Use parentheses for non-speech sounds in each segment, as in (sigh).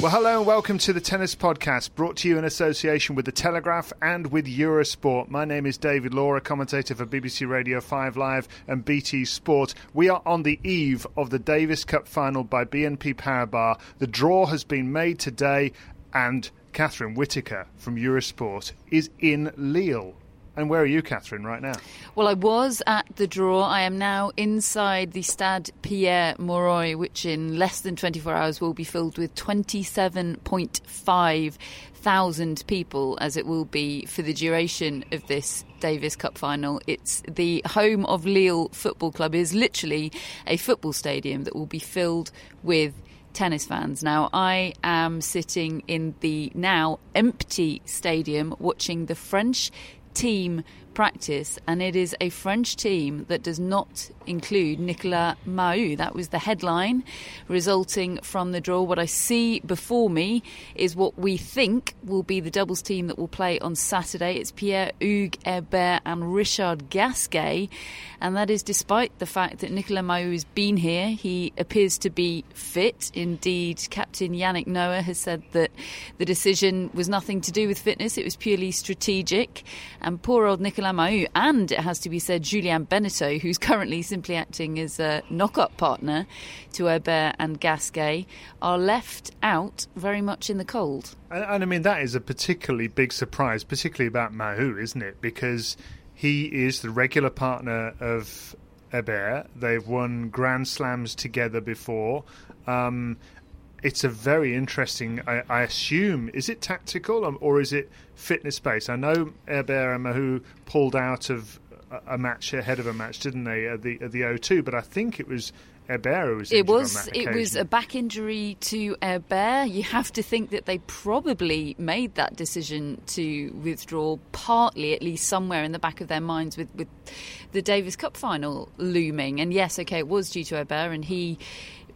Well, hello and welcome to the Tennis Podcast, brought to you in association with The Telegraph and with Eurosport. My name is David Law, a commentator for BBC Radio 5 Live and BT Sport. We are on the eve of the Davis Cup final by BNP Paribas. The draw has been made today, and Catherine Whitaker from Eurosport is in Lille. And where are you, Catherine, right now? Well, I was at the draw. I am now inside the Stade Pierre Mauroy, which in less than 24 hours will be filled with 27.5 thousand people, as it will be for the duration of this Davis Cup final. It's the home of Lille Football Club. Is literally a football stadium that will be filled with tennis fans. Now, I am sitting in the now empty stadium watching the French team practice, and it is a French team that does not include Nicolas Mahut. That was the headline resulting from the draw. What I see before me is what we think will be the doubles team that will play on Saturday. It's Pierre Hugues Herbert and Richard Gasquet, and that is despite the fact that Nicolas Mahut has been here. He appears to be fit. Indeed, Captain Yannick Noah has said that the decision was nothing to do with fitness, it was purely strategic. And poor old Nicolas Mahut, and it has to be said, Julien Benneteau, who's currently simply acting as a knock-up partner to Herbert and Gasquet, are left out very much in the cold. And, and I mean, that is a particularly big surprise, particularly about Mahut, isn't it? Because he is the regular partner of Herbert. They've won Grand Slams together before. Um, it's a very interesting. I, I, assume is it tactical um, or is it fitness based? I know Herbert and Mahut pulled out of a, a match ahead of a match, didn't they? At the at the O2, but I think it was Herbert was it was it was a back injury to Herbert. You have to think that they probably made that decision to withdraw, partly at least somewhere in the back of their minds, with with the Davis Cup final looming. And yes, okay, it was due to Herbert, and he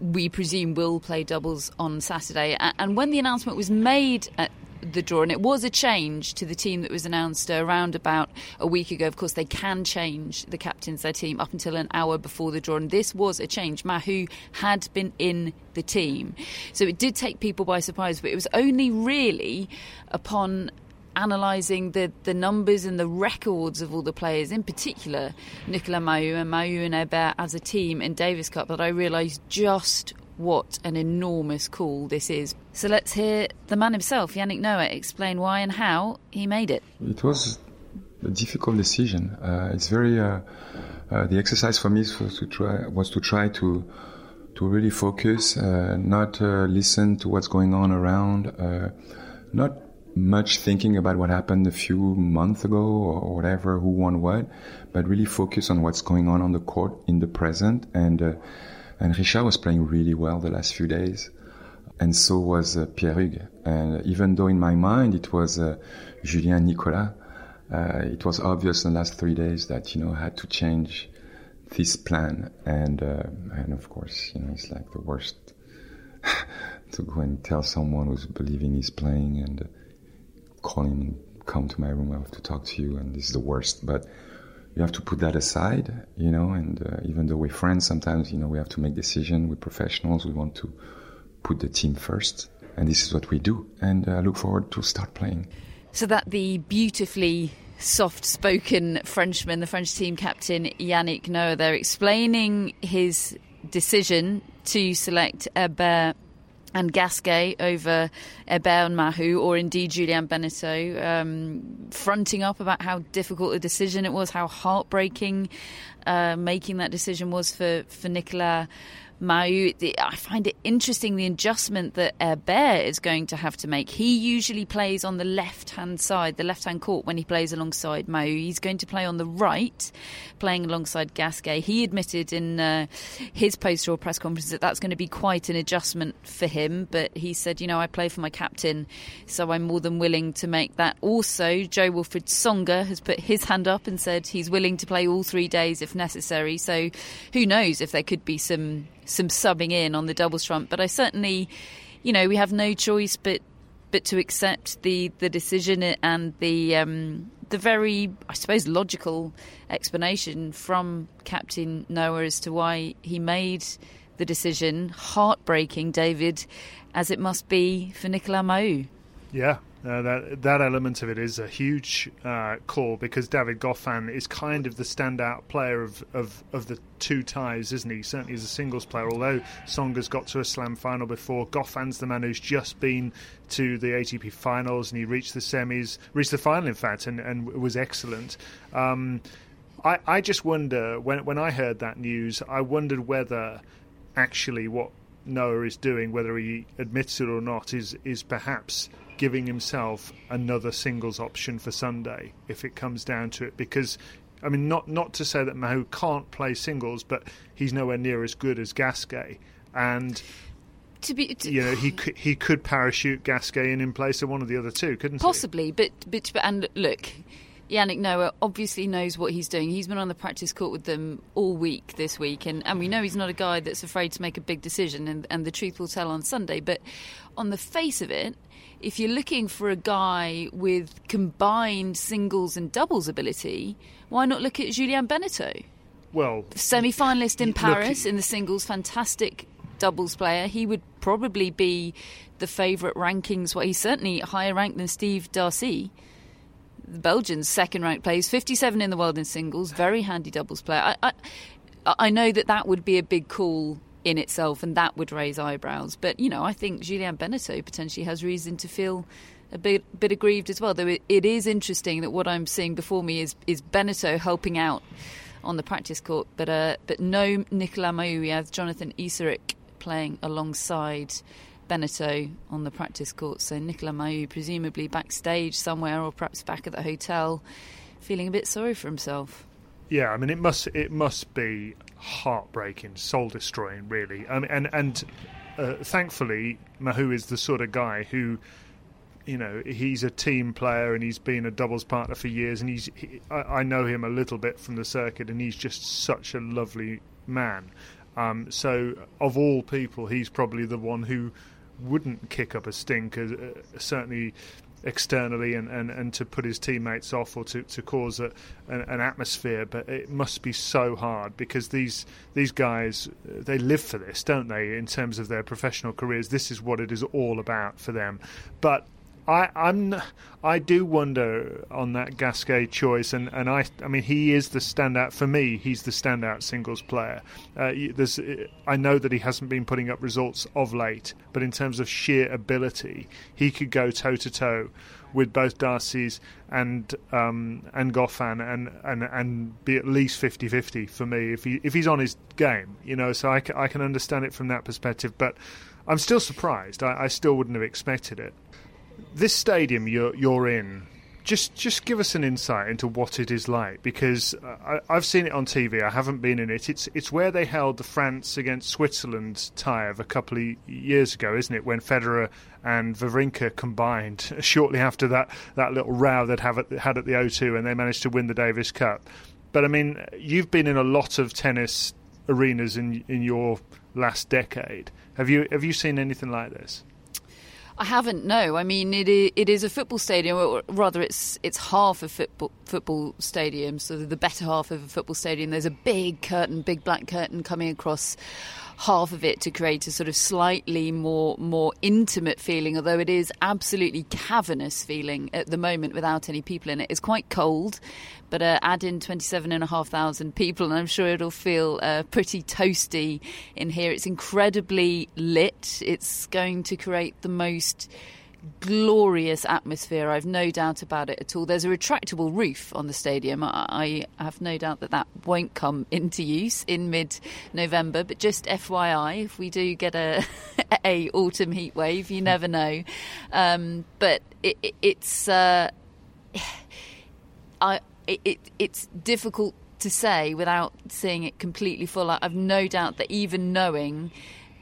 we presume will play doubles on Saturday. And when the announcement was made at the draw, and it was a change to the team that was announced around about a week ago. Of course, they can change the captains their team up until an hour before the draw, and this was a change. Mahut had been in the team, so it did take people by surprise. But it was only really upon analysing the, the numbers and the records of all the players, in particular Nicolas Mahut and Mahut and Herbert as a team in Davis Cup, that I realised just what an enormous call this is. So let's hear the man himself, Yannick Noah, explain why and how he made it. It was a difficult decision. Uh, it's very uh, uh, the exercise for me was to try was to try to to really focus, uh, not uh, listen to what's going on around, uh, not much thinking about what happened a few months ago or whatever, who won what, but really focus on what's going on on the court in the present. And uh, and Richard was playing really well the last few days, and so was uh, Pierre Hugues. And even though in my mind it was uh, Julien Nicolas, uh, it was obvious in the last three days that you know I had to change this plan. And uh, and of course, you know, it's like the worst (laughs) to go and tell someone who's believing he's playing and call him and come to my room. I have to talk to you, and this is the worst. But you have to put that aside, you know. And uh, even though we're friends, sometimes you know we have to make decisions. We're professionals. We want to put the team first, and this is what we do. And I uh, look forward to start playing. So that the beautifully soft-spoken Frenchman, the French team captain Yannick Noah, they're explaining his decision to select Herbert and Gasquet over Herbert and Mahut, or indeed Julien Benneteau, um, fronting up about how difficult a decision it was, how heartbreaking uh, making that decision was for, for Nicolas Mahut. I find it interesting the adjustment that Herbert is going to have to make. He usually plays on the left hand side, the left hand court, when he plays alongside Mahut. He's going to play on the right, playing alongside Gasquet. He admitted in uh, his post draw press conference that that's going to be quite an adjustment for him, but he said, you know, I play for my captain, so I'm more than willing to make that. Also, Jo Wilfried Tsonga has put his hand up and said he's willing to play all three days if necessary. So who knows if there could be some some subbing in on the doubles front. But I certainly, you know, we have no choice but but to accept the, the decision and the um, the very, I suppose, logical explanation from Captain Noah as to why he made the decision. Heartbreaking, David, as it must be for Nicolas Mahut. Yeah, uh, that that element of it is a huge uh, call because David Goffin is kind of the standout player of, of, of the two ties, isn't he? Certainly as a singles player. Although Tsonga's got to a Slam final before, Goffin's the man who's just been to the ATP finals and he reached the semis, reached the final in fact, and, and was excellent. Um, I, I just wonder when when I heard that news, I wondered whether actually what Noah is doing, whether he admits it or not, is is perhaps giving himself another singles option for Sunday if it comes down to it. Because, I mean, not not to say that Mahut can't play singles, but he's nowhere near as good as Gasquet. And to be, to, you know, he could, he could parachute Gasquet in in place of one of the other two, couldn't possibly, he? Possibly, but, but and look. Yannick Noah obviously knows what he's doing. He's been on the practice court with them all week this week, and, and we know he's not a guy that's afraid to make a big decision, and, and the truth will tell on Sunday. But on the face of it, if you're looking for a guy with combined singles and doubles ability, why not look at Julien Benneteau? Well, semi finalist in Paris look, in the singles, fantastic doubles player. He would probably be the favourite rankings. Well, he's certainly higher ranked than Steve Darcis. The Belgian's second ranked player. He's 57 in the world in singles, very handy doubles player. I, I, I know that that would be a big call in itself, and that would raise eyebrows. But you know, I think Julien Benneteau potentially has reason to feel a bit bit aggrieved as well. Though it, it is interesting that what I'm seeing before me is is Benneteau helping out on the practice court, but uh, but no Nicolas have Jonathan Eysseric playing alongside Benneteau on the practice court. So Nicolas Mahut presumably backstage somewhere, or perhaps back at the hotel, feeling a bit sorry for himself. Yeah, I mean it must it must be heartbreaking, soul destroying, really. Um, and and uh, thankfully, Mahut is the sort of guy who, you know, he's a team player and he's been a doubles partner for years, and he's he, I, I, know him a little bit from the circuit, and he's just such a lovely man. Um, so, of all people, he's probably the one who wouldn't kick up a stink. Uh, certainly, externally and, and, and to put his teammates off or to, to cause a, an, an, atmosphere. But it must be so hard because these these guys they live for this, don't they? In terms of their professional careers, this is what it is all about for them. But I, I'm I do wonder on that Gasquet choice, and, and I I mean he is the standout for me. He's the standout singles player. Uh, there's I know that he hasn't been putting up results of late, but in terms of sheer ability, he could go toe to toe with both Darcis and um, and Goffin and, and and be at least 50-50 for me if he if he's on his game, you know. So I, I can understand it from that perspective, but I'm still surprised. I, I still wouldn't have expected it this stadium you're you're in. Just just give us an insight into what it is like because I, have seen it on TV. I haven't been in it. It's it's where they held the France against Switzerland tie of a couple of years ago, isn't it? When Federer and Wawrinka combined (laughs) shortly after that, that little row they'd have at, had at the O2 and they managed to win the Davis Cup. But I mean, you've been in a lot of tennis arenas in in your last decade. Have you have you seen anything like this? I haven't. No, I mean it. It is a football stadium, or rather, it's it's half a football football stadium. So the better half of a football stadium. There's a big curtain, big black curtain coming across half of it to create a sort of slightly more more intimate feeling. Although it is absolutely cavernous feeling at the moment without any people in it. It's quite cold, but uh, add in twenty seven and a half thousand people, and I'm sure it'll feel uh, pretty toasty in here. It's incredibly lit. It's going to create the most glorious atmosphere. I've no doubt about it at all. There's a retractable roof on the stadium. I, I have no doubt that that won't come (laughs) into use in mid-November. But just FYI, if we do get a (laughs) a autumn heat wave, you never know. Um, but it, it, it's uh, (sighs) I it, it, it's difficult to say without seeing it completely full. I've no doubt that even knowing,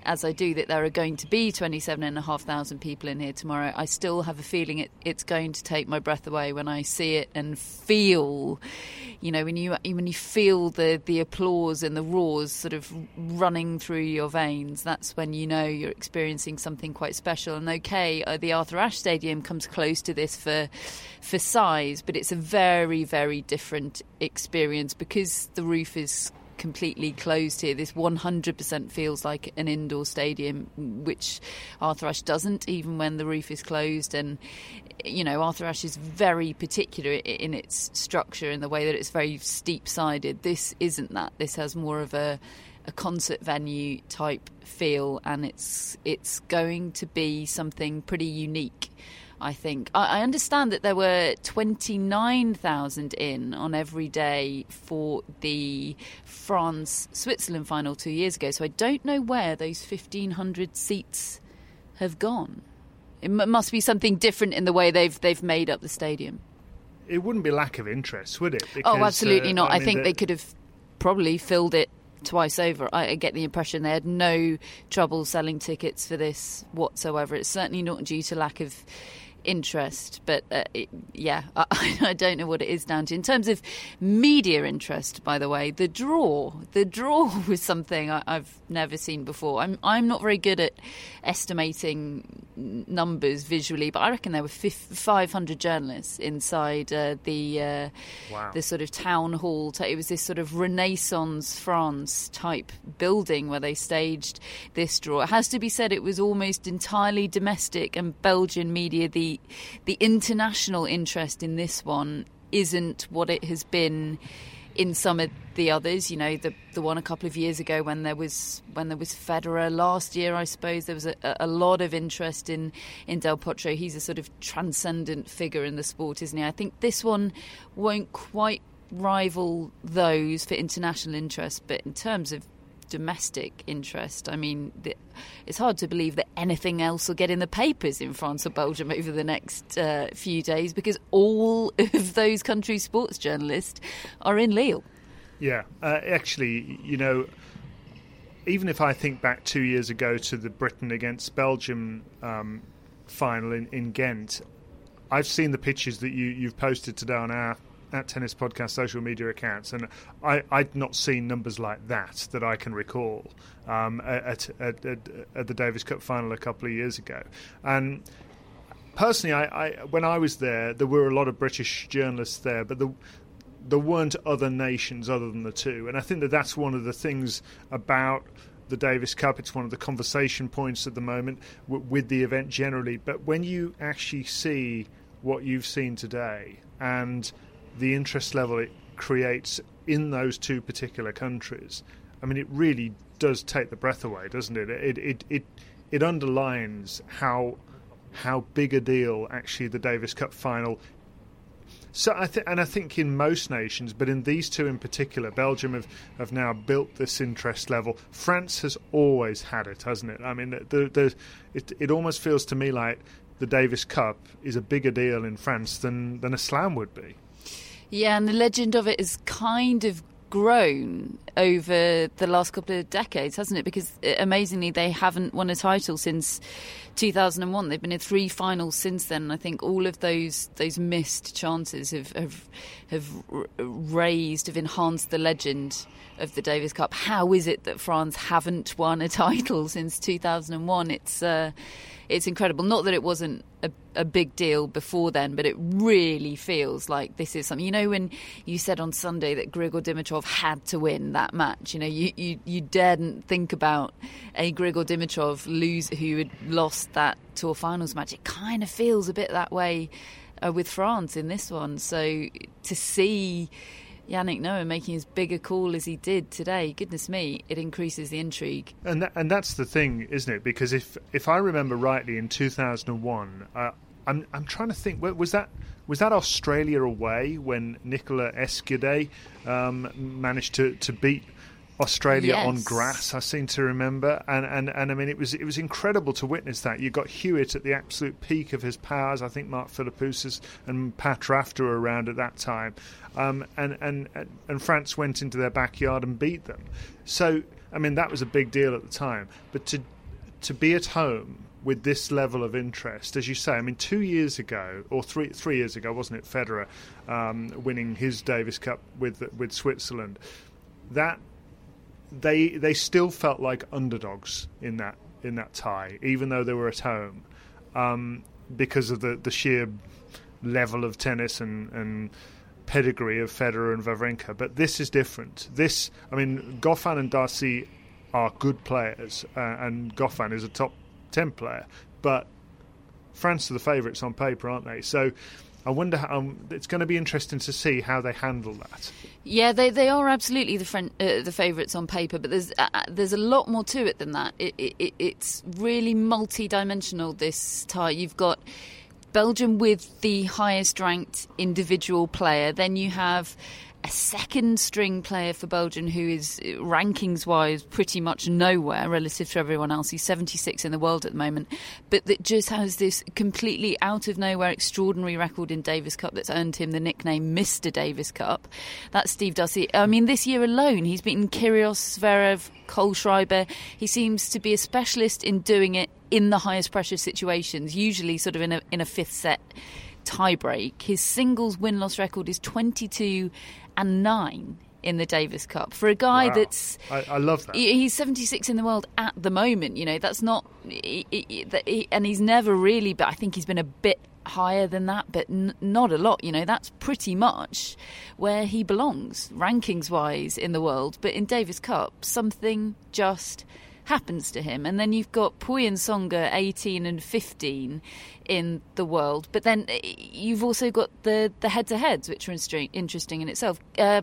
as I do, that there are going to be 27,500 people in here tomorrow, I still have a feeling it, it's going to take my breath away when I see it and feel, you know, when you when you feel the, the applause and the roars sort of running through your veins, that's when you know you're experiencing something quite special. And okay, uh, the Arthur Ashe Stadium comes close to this for for size, but it's a very very different experience because the roof is completely closed here. This 100% feels like an indoor stadium, which Arthur Ashe doesn't, even when the roof is closed. And, you know, Arthur Ashe is very particular in its structure in the way that it's very steep sided. This isn't that. This has more of a a concert venue type feel, and it's it's going to be something pretty unique. I think. I, I understand that there were 29,000 in on every day for the France Switzerland final two years ago, so I don't know where those 1,500 seats have gone. It m- must be something different in the way they've they've made up the stadium. It wouldn't be lack of interest, would it? oh, absolutely uh, not. I, mean, think the- they could have probably filled it twice over. I, I get the impression they had no trouble selling tickets for this whatsoever. It's certainly not due to lack of interest, but uh, it, yeah, (laughs) I, I don't know what it is down to. In terms of media interest, by the way, the draw, the draw (laughs) was something I, I've never seen before. I'm I'm not very good at estimating numbers visually, but I reckon there were fif- 500 journalists inside uh, the uh, Wow. the sort of town hall. T- it was this sort of Renaissance France type building where they staged this draw. It has to be said, it was almost entirely domestic and Belgian media. The the international interest in this one isn't what it has been in some of the others. You know, the the one a couple of years ago when there was when there was Federer last year, I suppose there was a, a lot of interest in in Del Potro. He's a sort of transcendent figure in the sport, isn't he? I think this one won't quite rival those for international interest, but in terms of domestic interest. I mean, the, it's hard to believe that anything else will get in the papers in France or Belgium over the next uh, few days because all (laughs) of those countries' sports journalists are in Lille. Yeah, uh, actually, you know, even if I think back two years ago to the Britain against Belgium um, final in, in Ghent, I've seen the pictures that you, you've posted today on our at Tennis Podcast social media accounts, and I, I'd not seen numbers like that that I can recall um, at, at, at, at the Davis Cup final a couple of years ago. And personally, I, I when I was there, there were a lot of British journalists there, but the there weren't other nations other than the two. And I think that that's one of the things about the Davis Cup. It's one of the conversation points at the moment w- with the event generally. But when you actually see what you've seen today and the interest level it creates in those two particular countries, I mean, it really does take the breath away, doesn't it? It it it, it underlines how how big a deal actually the Davis Cup final so I think, and I think in most nations, but in these two in particular, Belgium have, have now built this interest level. France has always had it, hasn't it? I mean, the, the, it, it almost feels to me like the Davis Cup is a bigger deal in France than, than a slam would be. Yeah, and the legend of it has kind of grown over the last couple of decades, hasn't it? Because uh, amazingly, they haven't won a title since 2001. They've been in three finals since then. And I think all of those those missed chances have have have raised, have enhanced the legend of the Davis Cup. How is it that France haven't won a (laughs) title since 2001? It's uh, it's incredible. Not that it wasn't a, a, big deal before then, but it really feels like this is something. You know, when you said on Sunday that Grigor Dimitrov had to win that match, you know, you, you, you daren't think about a Grigor Dimitrov lose who had lost that Tour Finals match. It kind of feels a bit that way uh, with France in this one. So to see Yannick Noah making as big a call as he did today, goodness me, it increases the intrigue. And and that's the thing, isn't it? Because if if I remember rightly, in 2001, uh, I'm I'm trying to think, was that was that Australia away when Nicolas Escudé um, managed to, to beat Australia yes. on grass. I seem to remember, and, and and I mean it was it was incredible to witness that. You got Hewitt at the absolute peak of his powers. I think Mark Philippoussis and Pat Rafter were around at that time, um, and and and France went into their backyard and beat them. So I mean that was a big deal at the time. But to to be at home with this level of interest, as you say, I mean, two years ago or three three years ago, wasn't it? Federer um, winning his Davis Cup with with Switzerland. That they they still felt like underdogs in that in that tie, even though they were at home, um, because of the, the sheer level of tennis and, and pedigree of Federer and Wawrinka. But this is different. This, I mean, Goffin and Darcis are good players, uh, and Goffin is a top ten player, but France are the favourites on paper, aren't they? So I wonder. How, um, it's going to be interesting to see how they handle that. Yeah, they they are absolutely the friend, uh, the favourites on paper, but there's uh, uh, there's a lot more to it than that. It, it, it's really multi-dimensional. This tie, you've got Belgium with the highest ranked individual player. Then you have a second string player for Belgium who is uh, rankings wise pretty much nowhere relative to everyone else. He's 76 in the world at the moment, but that just has this completely out of nowhere extraordinary record in Davis Cup that's earned him the nickname Mr. Davis Cup. That's Steve Darcis. I mean, this year alone, he's beaten Kyrgios, Zverev, Kohlschreiber. He seems to be a specialist in doing it in the highest pressure situations, usually sort of in a in a fifth set tiebreak. His singles win loss record is 22 and 9 in the Davis Cup. For a guy wow. that's I, I, love that. he's 76 in the world at the moment you know that's not he, he, and he's never really but I think he's been a bit higher than that but n- not a lot you know that's pretty much where he belongs rankings wise in the world. But in Davis Cup something just happens to him. And then you've got Pouille and Tsonga, 18 and 15 in the world. But then eh, you've also got the, the head-to-heads, which are interesting in itself. Uh,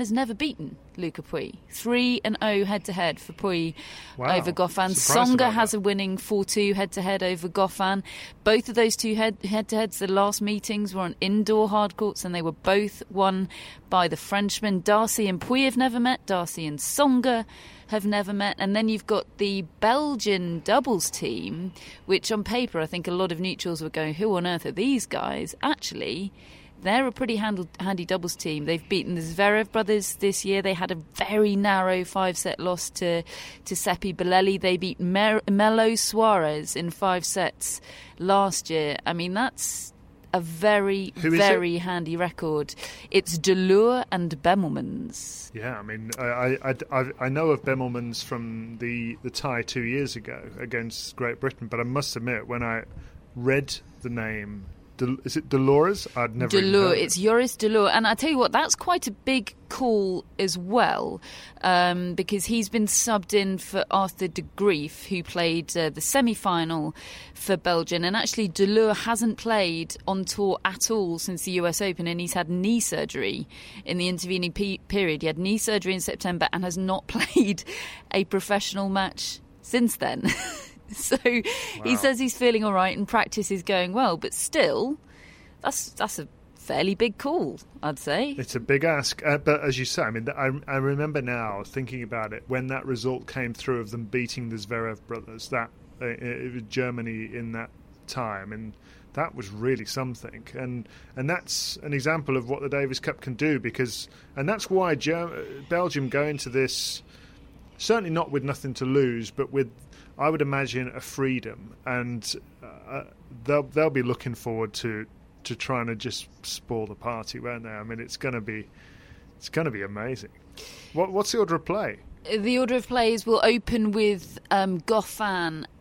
has never beaten Luca Pouille. 3 and 0 head-to-head for Pouille wow. over Goffin. Tsonga has a winning 4-2 head-to-head over Goffin. Both of those two head- head-to-heads, the last meetings were on indoor hard courts and they were both won by the Frenchmen. Darcis and Pouille have never met. Darcis and Tsonga have never met. And then you've got the Belgian doubles team, which on paper I think a lot of neutrals were going, who on earth are these guys? Actually, they're a pretty handled, handy doubles team. They've beaten the Zverev brothers this year. They had a very narrow five set loss to, to Seppi Bolelli. They beat Mer- Melo Soares in five sets last year. I mean, that's a very, very handy record. It's De Loore and Bemelmans. Yeah, I mean, I, I, I, I, know of Bemelmans from the, the tie two years ago against Great Britain, but I must admit, when I read the name Del- is it Dolores? I'd never. De Loore. It's Joris De Loore, and I tell you what, that's quite a big call as well, um, because he's been subbed in for Arthur de Greef, who played uh, the semi-final for Belgium, and actually Delure hasn't played on tour at all since the U.S. Open, and he's had knee surgery in the intervening pe- period. He had knee surgery in September and has not (laughs) played a professional match since then. (laughs) (laughs) so wow. he says he's feeling all right and practice is going well, but still, that's that's a fairly big call, I'd say. It's a big ask, uh, but as you say, I mean, I, I remember now thinking about it when that result came through of them beating the Zverev brothers, that uh, uh Germany in that time, and that was really something. And and that's an example of what the Davis Cup can do because, and that's why Ger- Belgium go into this certainly not with nothing to lose, but with I would imagine a freedom, and uh, they'll they'll be looking forward to to trying to just spoil the party, won't they? I mean, it's going to be it's going to be amazing. What, what's the order of play? The order of plays will open with um,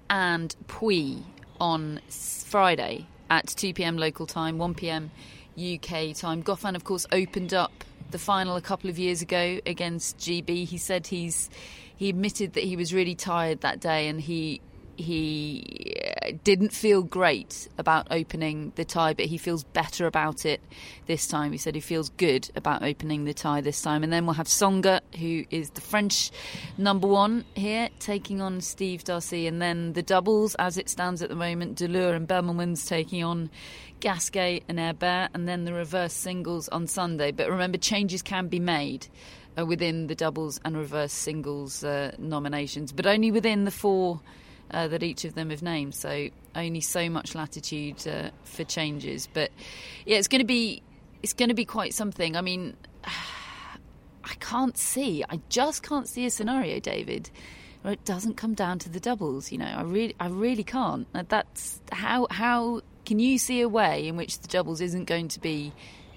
and Pouille on Friday at 2 pm local time, 1 pm UK time. Goffin, of course, opened up the final a couple of years ago against GB. He said he's he admitted that he was really tired that day and he he uh, didn't feel great about opening the tie, but he feels better about it this time. He said he feels good about opening the tie this time. And then we'll have Tsonga, who is the French number one here, taking on Steve Darcis. And then the doubles, as it stands at the moment, De Loore and Belmans taking on Gasquet and Herbert, and then the reverse singles on Sunday. But remember, changes can be made. Within the doubles and reverse singles uh, nominations, but only within the four uh, that each of them have named. So only so much latitude uh, for changes. But yeah, it's going to be it's going to be quite something. I mean, (sighs) I can't see. I just can't see a scenario, David. Where it doesn't come down to the doubles. You know, I really, I really can't. That's how how can you see a way in which the doubles isn't going to be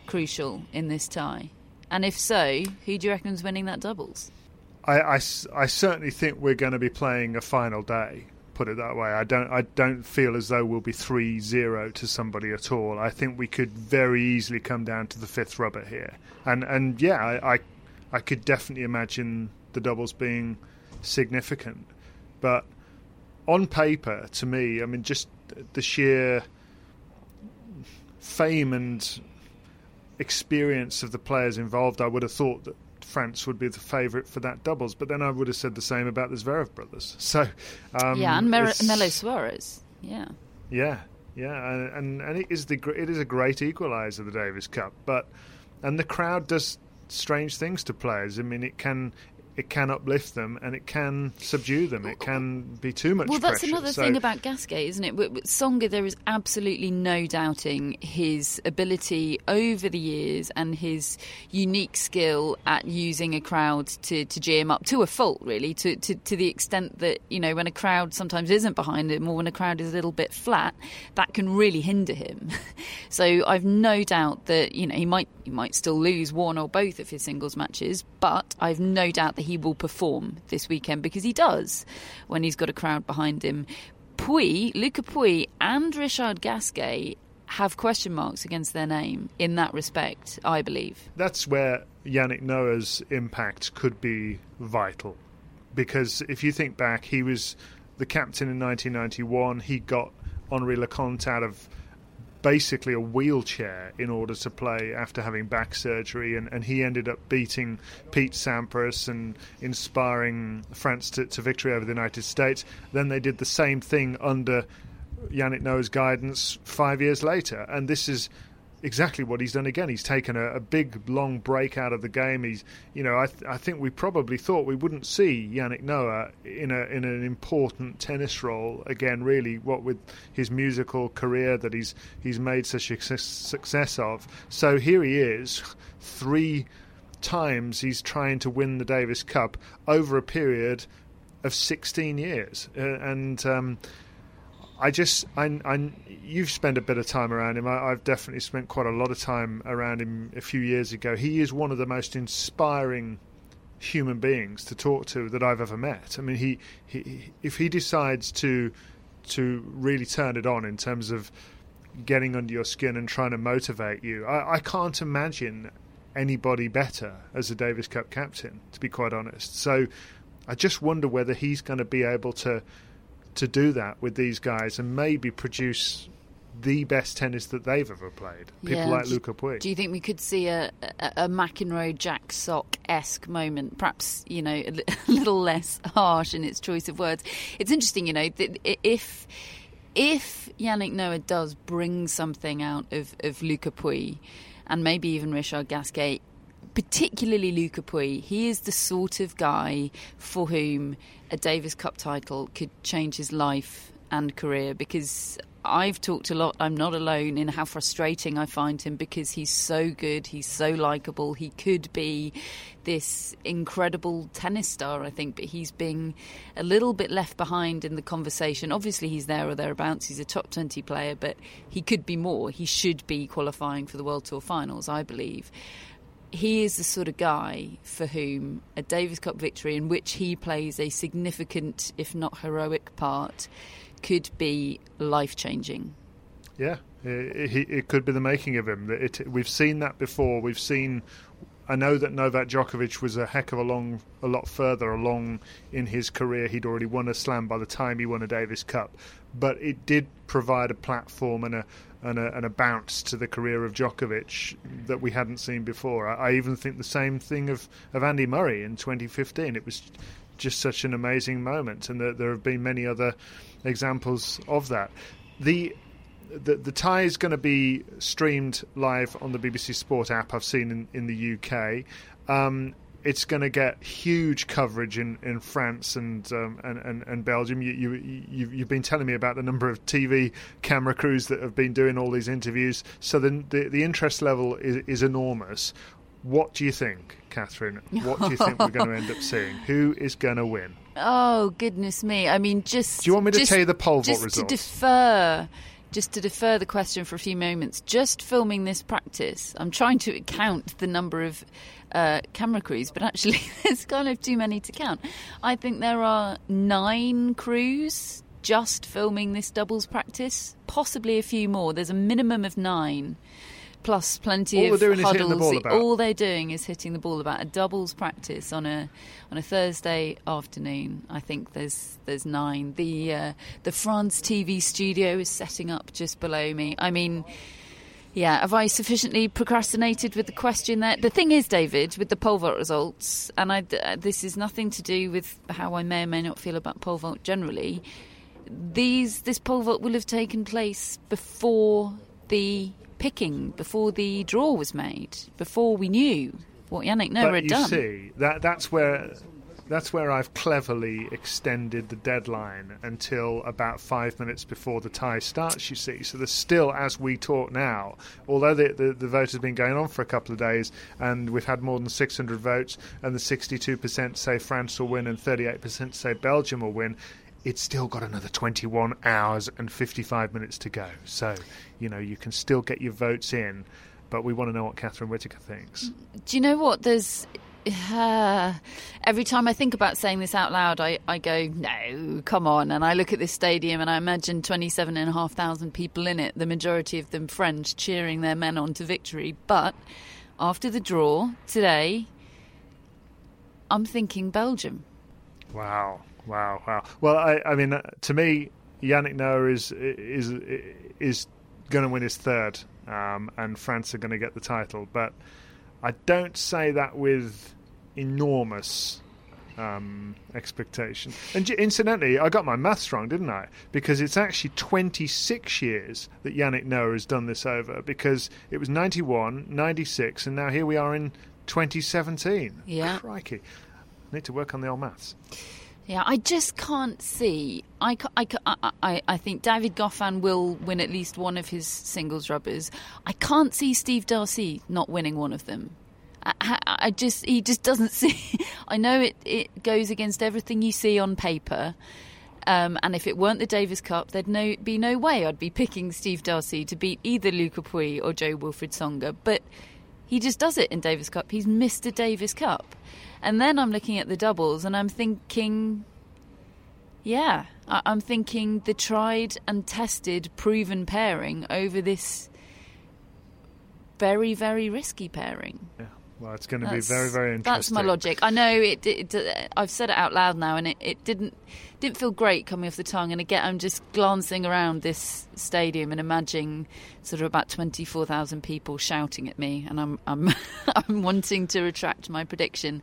crucial in this tie? And if so, who do you reckon's winning that doubles? I, I, I certainly think we're going to be playing a final day put it that way. I don't I don't feel as though we'll be 3-0 to somebody at all. I think we could very easily come down to the fifth rubber here. And and yeah, I I, I could definitely imagine the doubles being significant. But on paper, to me, I mean, just the sheer fame and experience of the players involved, I would have thought that France would be the favourite for that doubles. But then I would have said the same about the Zverev brothers. (laughs) So um, yeah, and Mer- Melo Soares. Yeah. Yeah, yeah, and, and and it is the it is a great equaliser of the Davis Cup, but and the crowd does strange things to players. I mean, it can it can uplift them and it can subdue them. It can be too much. Well, that's pressure. another so, thing about Gasquet, isn't it? With, with Tsonga, there is absolutely no doubting his ability over the years and his unique skill at using a crowd to, to gear him up to a fault, really, to, to, to the extent that you know when a crowd sometimes isn't behind him or when a crowd is a little bit flat, that can really hinder him. (laughs) so I've no doubt that you know he might he might still lose one or both of his singles matches, but I've no doubt that he will perform this weekend because he does when he's got a crowd behind him. Pouille, Luca Pouille, and Richard Gasquet have question marks against their name in that respect, I believe. That's where Yannick Noah's impact could be vital. Because if you think back, he was the captain in 1991. He got Henri Leconte out of basically a wheelchair in order to play after having back surgery, and, and he ended up beating Pete Sampras and inspiring France to, to victory over the United States. Then they did the same thing under Yannick Noah's guidance five years later, and this is exactly what he's done again. He's taken a, a, big long break out of the game. He's, you know, I, th- I think we probably thought we wouldn't see Yannick Noah in a in an important tennis role again. Really, what with his musical career that he's he's made such a success of. So here he is, three times he's trying to win the Davis Cup over a period of 16 years, uh, and. Um, I just, I, I, you've spent a bit of time around him. I, have definitely spent quite a lot of time around him a few years ago. He is one of the most inspiring human beings to talk to that I've ever met. I mean, he, he if he decides to to really turn it on in terms of getting under your skin and trying to motivate you, I, I can't imagine anybody better as a Davis Cup captain. To be quite honest, so I just wonder whether he's going to be able to to do that with these guys and maybe produce the best tennis that they've ever played. People yeah. like Luca Pouille. Do you think we could see a, a, a McEnroe Jack Sock esque moment? Perhaps you know (laughs) a, little less harsh in its choice of words. It's interesting, you know, if if Yannick Noah does bring something out of of Luca Pouille and maybe even Richard Gasquet, particularly Luca Pouille, he is the sort of guy for whom a Davis Cup title could change his life and career because I've talked a lot, I'm not alone in how frustrating I find him because he's so good, he's so likable, he could be this incredible tennis star, I think, but he's being a little bit left behind in the conversation. Obviously, he's there or thereabouts, he's a top 20 player, but he could be more. He should be qualifying for the World Tour finals, I believe he is the sort of guy for whom a Davis Cup victory, in which he plays a significant, if not heroic, part, could be life changing. Yeah, it, it, it, could be the making of him. It, we've seen that before. We've seen. I know that Novak Djokovic was a heck of a long, a lot further along in his career. He'd already won a slam by the time he won a Davis Cup, but it did provide a platform and a and a, and a bounce to the career of Djokovic that we hadn't seen before. I, I even think the same thing of, of Andy Murray in 2015. It was just such an amazing moment, and there, there have been many other examples of that. The the, the tie is going to be streamed live on the BBC Sport app. I've seen in, in the UK. Um, it's going to get huge coverage in, in France and, um, and, and, and Belgium. You, you, you, you've been telling me about the number of TV camera crews that have been doing all these interviews. So the, the, the interest level is, is enormous. What do you think, Catherine? What do you think we're going to end up seeing? (laughs) Who is going to win? Oh goodness me! I mean, just do you want me to just, tell you the poll just results? to defer, just to defer the question for a few moments. Just filming this practice, I'm trying to count the number of uh, camera crews, but actually, (laughs) there's kind of too many to count. I think there are nine crews just filming this doubles practice, possibly a few more. There's a minimum of nine plus plenty all of they're huddles. The. All they're doing is hitting the ball about. A doubles practice on a on a Thursday afternoon. I think there's there's nine. The uh, the France TV studio is setting up just below me. I mean. Yeah, have I sufficiently procrastinated with the question there? The thing is, David, with the pole vault results, and I, uh, this is nothing to do with how I may or may not feel about pole vault generally. These this pole vault will have taken place before the picking before the draw was made, before we knew what Yannick Noah but had you done. see, that that's where that's where I've cleverly extended the deadline until about five minutes before the tie starts. You see, so there's still, as we talk now, although the, the, the vote has been going on for a couple of days, and we've had more than 600 votes, and the 62% say France will win and 38% say Belgium will win it's still got another 21 hours and 55 minutes to go. So, you know, you can still get your votes in, but we want to know what Catherine Whitaker thinks. Do you know what? There's. Uh, every time I think about saying this out loud, I, I go, no, come on. And I look at this stadium and I imagine 27,500 people in it, the majority of them French, cheering their men on to victory. But after the draw today, I'm thinking Belgium. Wow. Wow, wow. Well, I, I mean, uh, to me, Yannick Noah is is is going to win his third, um, and France are going to get the title. But I don't say that with enormous um, expectation. And incidentally, I got my maths wrong, didn't I? Because it's actually 26 years that Yannick Noah has done this over. Because it was 91, 96, and now here we are in 2017. Yeah, crikey. I need to work on the old maths. Yeah, I just can't see. I, I, I, I think David Goffin will win at least one of his singles rubbers. I can't see Steve Darcis not winning one of them. I, I just he just doesn't (laughs) see. I know it, it goes against everything you see on paper. Um, and if it weren't the Davis Cup, there'd no, be no way I'd be picking Steve Darcis to beat either Luca Pouille or Jo-Wilfried Tsonga. But he just does it in Davis Cup. He's Mr. Davis Cup. And then I'm looking at the doubles and I'm thinking, yeah, I'm thinking the tried and tested, proven pairing over this very, very risky pairing. Yeah. Well, it's going to that's, be very, very interesting. That's my logic. I know it. it, it I've said it out loud now, and it, it, didn't didn't feel great coming off the tongue. And again, I'm just glancing around this stadium and imagining sort of about twenty four thousand people shouting at me, and I'm I'm (laughs) I'm wanting to retract my prediction.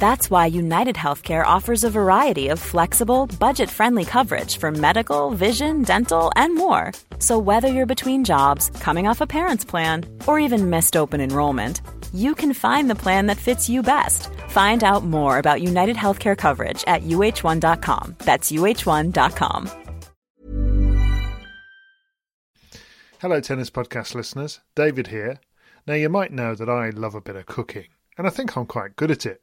That's why United Healthcare offers a variety of flexible, budget friendly coverage for medical, vision, dental, and more. So, whether you're between jobs, coming off a parent's plan, or even missed open enrollment, you can find the plan that fits you best. Find out more about United Healthcare coverage at uh1.com. That's uh1.com. Hello, Tennis Podcast listeners. David here. Now, you might know that I love a bit of cooking, and I think I'm quite good at it.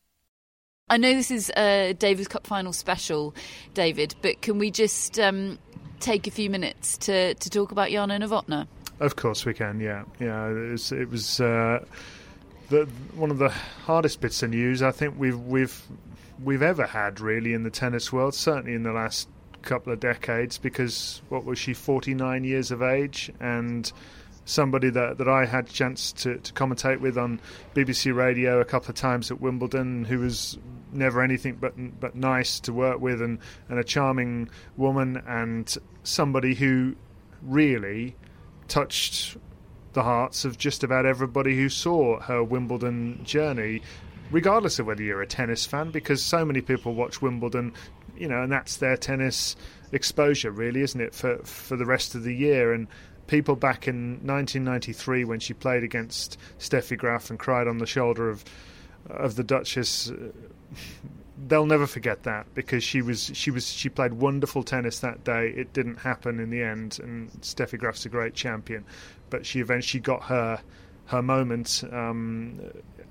I know this is a Davis Cup final special, David, but can we just um, take a few minutes to, to talk about Jana Novotná? Of course we can. Yeah, yeah. It was, it was uh, the one of the hardest bits of news I think we've we've we've ever had really in the tennis world. Certainly in the last couple of decades, because what was she, forty nine years of age, and somebody that, that I had a chance to, to commentate with on BBC Radio a couple of times at Wimbledon, who was never anything but but nice to work with, and, and a charming woman, and somebody who really touched the hearts of just about everybody who saw her Wimbledon journey, regardless of whether you're a tennis fan, because so many people watch Wimbledon, you know, and that's their tennis exposure, really, isn't it, for for the rest of the year and. People back in 1993, when she played against Steffi Graf and cried on the shoulder of of the Duchess, they'll never forget that because she was she was she played wonderful tennis that day. It didn't happen in the end, and Steffi Graf's a great champion, but she eventually got her her moment um,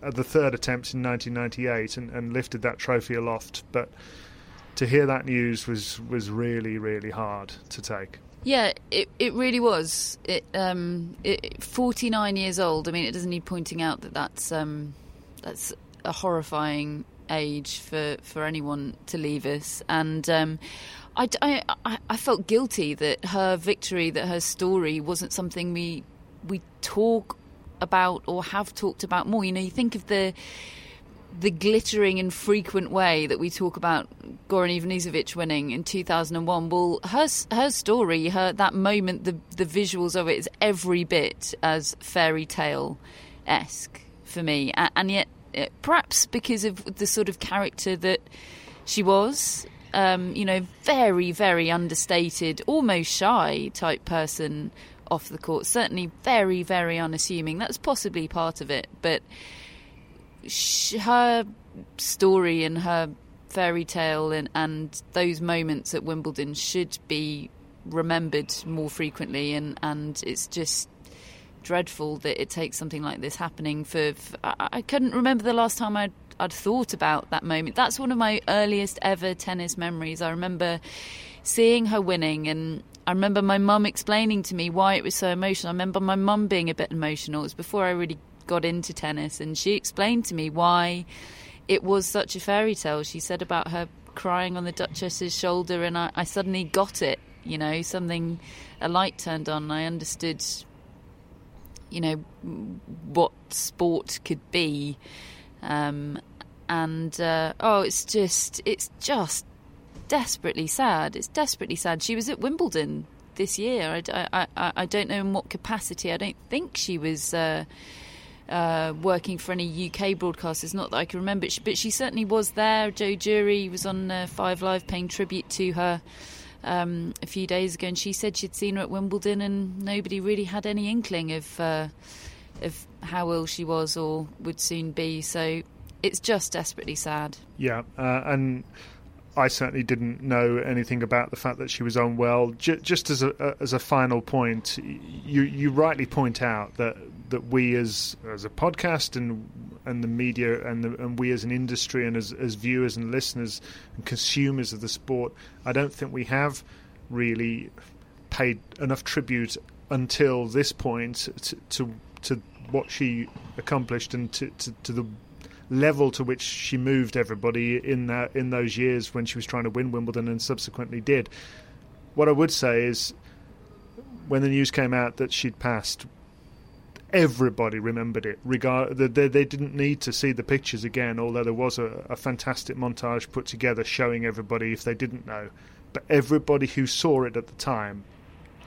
at the third attempt in 1998 and, and lifted that trophy aloft. But to hear that news was was really really hard to take. Yeah, it it really was. It um, it, 49 years old. I mean, it doesn't need pointing out that that's um, that's a horrifying age for, for anyone to leave us. And um, I, I, I felt guilty that her victory, that her story wasn't something we we talk about or have talked about more. You know, you think of the the glittering and frequent way that we talk about Goran Ivanisevic winning in 2001. Well, her her story, her that moment, the the visuals of it is every bit as fairy tale esque for me, and, and yet perhaps because of the sort of character that she was. Um, you know, very, very understated, almost shy type person off the court. Certainly very, very unassuming. That's possibly part of it. But sh- her story and her fairy tale and, and those moments at Wimbledon should be remembered more frequently. And, and it's just dreadful that it takes something like this happening. For, for I, I couldn't remember the last time I'd I'd thought about that moment. That's one of my earliest ever tennis memories. I remember seeing her winning and I remember my mum explaining to me why it was so emotional. I remember my mum being a bit emotional. It was before I really got into tennis, and she explained to me why it was such a fairy tale. She said about her crying on the Duchess's shoulder, and I, I suddenly got it. You know, something, a light turned on, I understood, you know, what sport could be. Um, and uh, oh, it's just, it's just desperately sad. It's desperately sad. She was at Wimbledon this year. I, I, I, I don't know in what capacity. I don't think she was uh, uh, working for any UK broadcasters. Not that I can remember, but she certainly was there. Jo Durie was on uh, Five Live paying tribute to her. Um, a few days ago, and she said she'd seen her at Wimbledon, and nobody really had any inkling of uh, of how ill she was or would soon be. So it's just desperately sad. Yeah, uh, and I certainly didn't know anything about the fact that she was unwell. J- just as a as a final point, you you rightly point out that that we as as a podcast and and the media and the, and we as an industry and as as viewers and listeners and consumers of the sport, I don't think we have really paid enough tribute until this point to to, to what she accomplished and to, to, to the level to which she moved everybody in that in those years when she was trying to win Wimbledon and subsequently did. What I would say is, when the news came out that she'd passed, everybody remembered it. Regard they, they didn't need to see the pictures again, although there was a, a fantastic montage put together showing everybody if they didn't know. But everybody who saw it at the time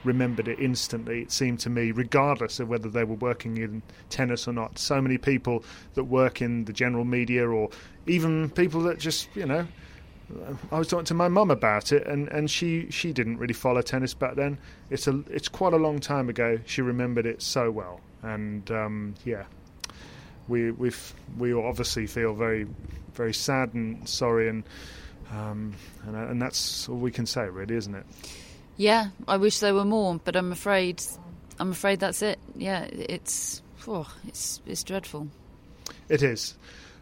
remembered it instantly, it seemed to me, regardless of whether they were working in tennis or not. So many people that work in the general media or even people that just, you know, I was talking to my mum about it, and, and she, she didn't really follow tennis back then. It's a it's quite a long time ago. She remembered it so well, and um, yeah, we we we obviously feel very very sad and sorry, and um, and, and that's all we can say, really, isn't it? Yeah, I wish there were more, but I'm afraid, I'm afraid that's it. Yeah, it's, oh, it's, it's dreadful. It is,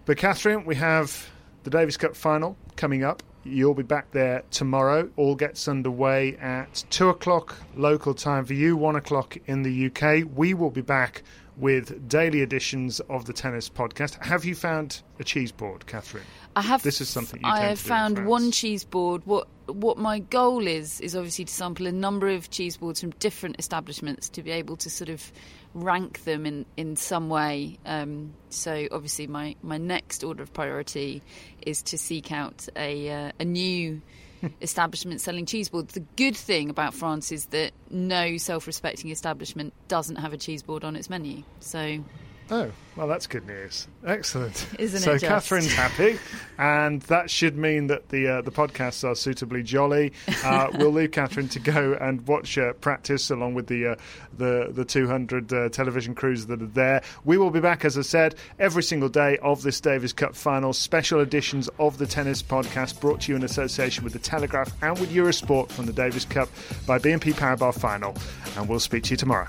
but Catherine, we have the Davis Cup final coming up. You'll be back there tomorrow. All gets underway at two o'clock local time for you, one o'clock in the UK. We will be back with daily editions of the tennis podcast. Have you found a cheese board, Catherine? I have. This is something you I have found one cheese board. What what my goal is is obviously to sample a number of cheese boards from different establishments to be able to sort of rank them in in some way. Um, so obviously my my next order of priority is to seek out a uh, a new. (laughs) establishment selling cheese boards. The good thing about France is that no self-respecting establishment doesn't have a cheese board on its menu. So Oh, well, that's good news. Excellent. Isn't so it just? Catherine's happy, and that should mean that the uh, the podcasts are suitably jolly. Uh, (laughs) we'll leave Catherine to go and watch uh, practice along with the uh, the the 200 uh, television crews that are there. We will be back, as I said, every single day of this Davis Cup final. Special editions of the tennis podcast brought to you in association with the Telegraph and with Eurosport from the Davis Cup by BNP Paribas Final. And we'll speak to you tomorrow.